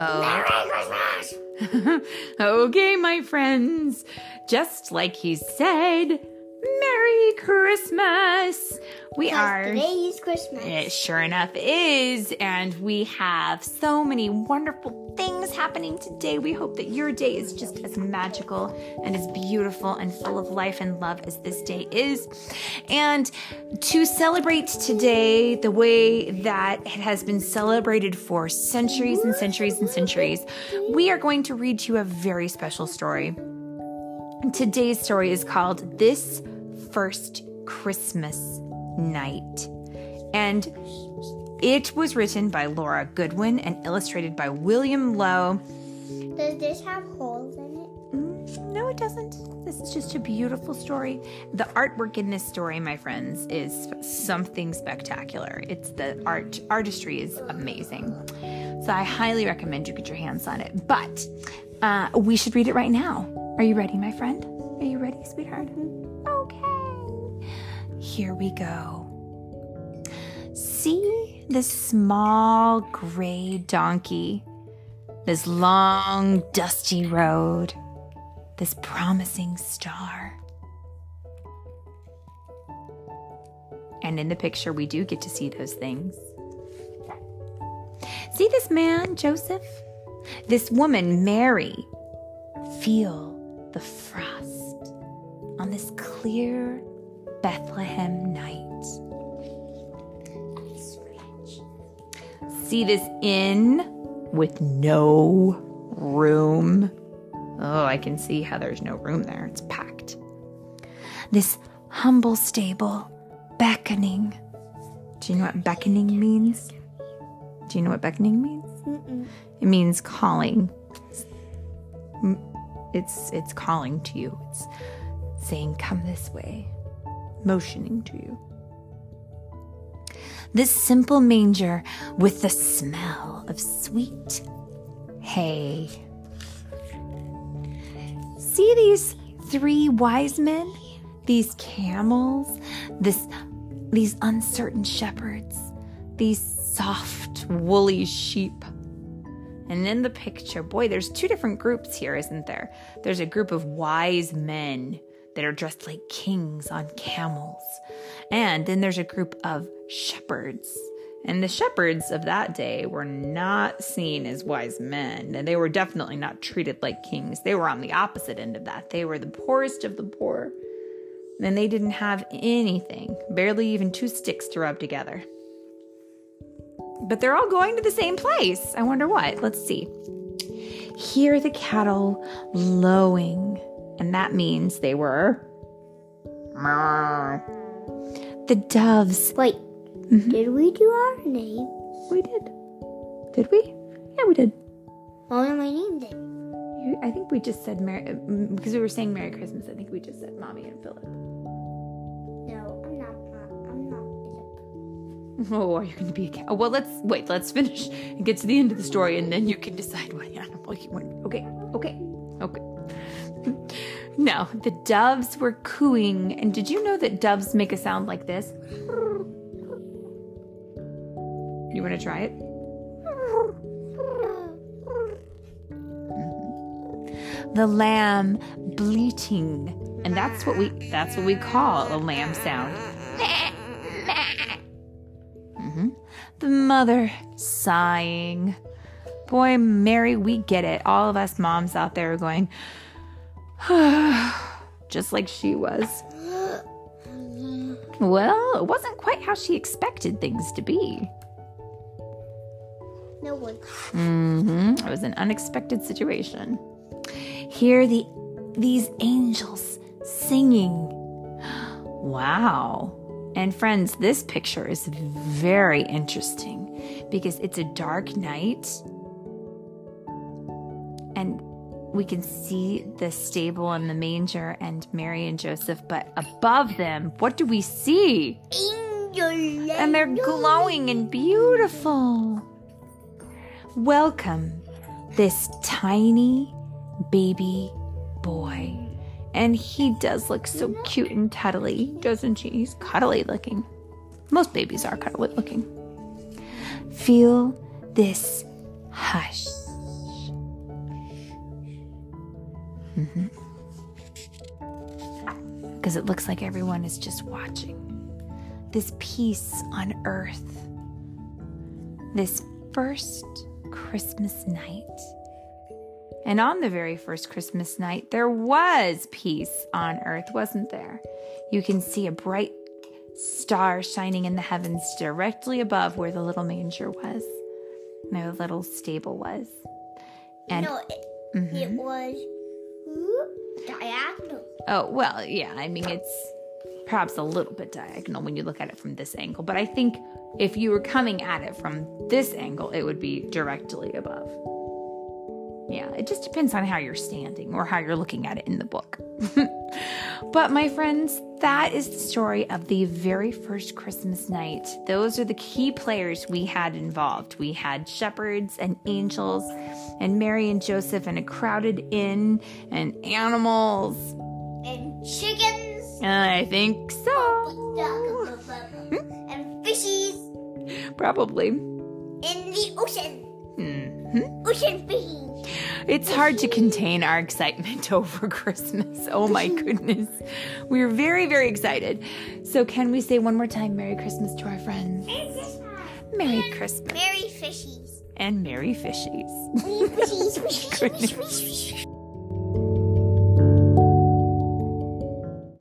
Oh. okay, my friends. Just like he said, Merry Christmas. We are. Today is Christmas. It sure enough is. And we have so many wonderful things happening today. We hope that your day is just as magical and as beautiful and full of life and love as this day is. And to celebrate today the way that it has been celebrated for centuries and centuries and centuries, we are going to read to you a very special story. Today's story is called This First Christmas Night. And it was written by Laura Goodwin and illustrated by William Lowe. Does this have holes in it? Mm, no, it doesn't. This is just a beautiful story. The artwork in this story, my friends, is something spectacular. It's the art artistry is amazing. So I highly recommend you get your hands on it. But uh, we should read it right now. Are you ready, my friend? Are you ready, sweetheart? Okay. Here we go. See this small gray donkey, this long dusty road, this promising star. And in the picture, we do get to see those things. See this man, Joseph? This woman, Mary. Feel the frost on this clear Bethlehem night. See this inn with no room. Oh, I can see how there's no room there. It's packed. This humble stable beckoning. Do you know what beckoning means? Do you know what beckoning means? Mm-mm. It means calling. It's it's calling to you. It's saying come this way, motioning to you. This simple manger with the smell of sweet hay. See these three wise men? These camels, this these uncertain shepherds, these soft woolly sheep. And in the picture, boy, there's two different groups here, isn't there? There's a group of wise men that are dressed like kings on camels. And then there's a group of shepherds. And the shepherds of that day were not seen as wise men, and they were definitely not treated like kings. They were on the opposite end of that. They were the poorest of the poor, and they didn't have anything, barely even two sticks to rub together. But they're all going to the same place. I wonder what. Let's see. Hear the cattle lowing, and that means they were. The doves. Wait, did we do our name? We did. Did we? Yeah, we did. What was my name then? You, I think we just said Merry mm, because we were saying Merry Christmas. I think we just said Mommy and Philip. No, I'm not. I'm not. Oh, are you going to be a cat? Oh, well, let's wait. Let's finish and get to the end of the story, and then you can decide what animal you want. Okay, okay, okay. Now, the doves were cooing, and did you know that doves make a sound like this? You want to try it? The lamb bleating, and that's what we that's what we call a lamb sound. Mhm. The mother sighing. Boy, Mary, we get it. All of us moms out there are going, just like she was. Well, it wasn't quite how she expected things to be. No one. Mm-hmm. It was an unexpected situation. Hear the these angels singing. Wow. And friends, this picture is very interesting because it's a dark night and we can see the stable and the manger and Mary and Joseph, but above them, what do we see? Angel. And they're glowing and beautiful. Welcome this tiny baby boy. And he does look so cute and cuddly, doesn't he? He's cuddly looking. Most babies are cuddly looking. Feel this hush Mm-hmm. Because it looks like everyone is just watching. This peace on earth. This first Christmas night. And on the very first Christmas night, there was peace on earth, wasn't there? You can see a bright star shining in the heavens directly above where the little manger was, and the little stable was. And no, it, it mm-hmm. was diagonal. oh, well, yeah, I mean, it's perhaps a little bit diagonal when you look at it from this angle, but I think if you were coming at it from this angle, it would be directly above. Yeah, it just depends on how you're standing or how you're looking at it in the book. but, my friends, that is the story of the very first Christmas night. Those are the key players we had involved. We had shepherds and angels, and Mary and Joseph, and a crowded inn, and animals. And chickens. I think so. Hmm? and fishies Probably. in the ocean. Mhm. Ocean fishies. It's hard to contain our excitement over Christmas. Oh my goodness. We're very, very excited. So, can we say one more time Merry Christmas to our friends? Merry Christmas Merry fishies. and Merry Fishies. And Merry fishies. fishies, Goodness. fishies, fishies.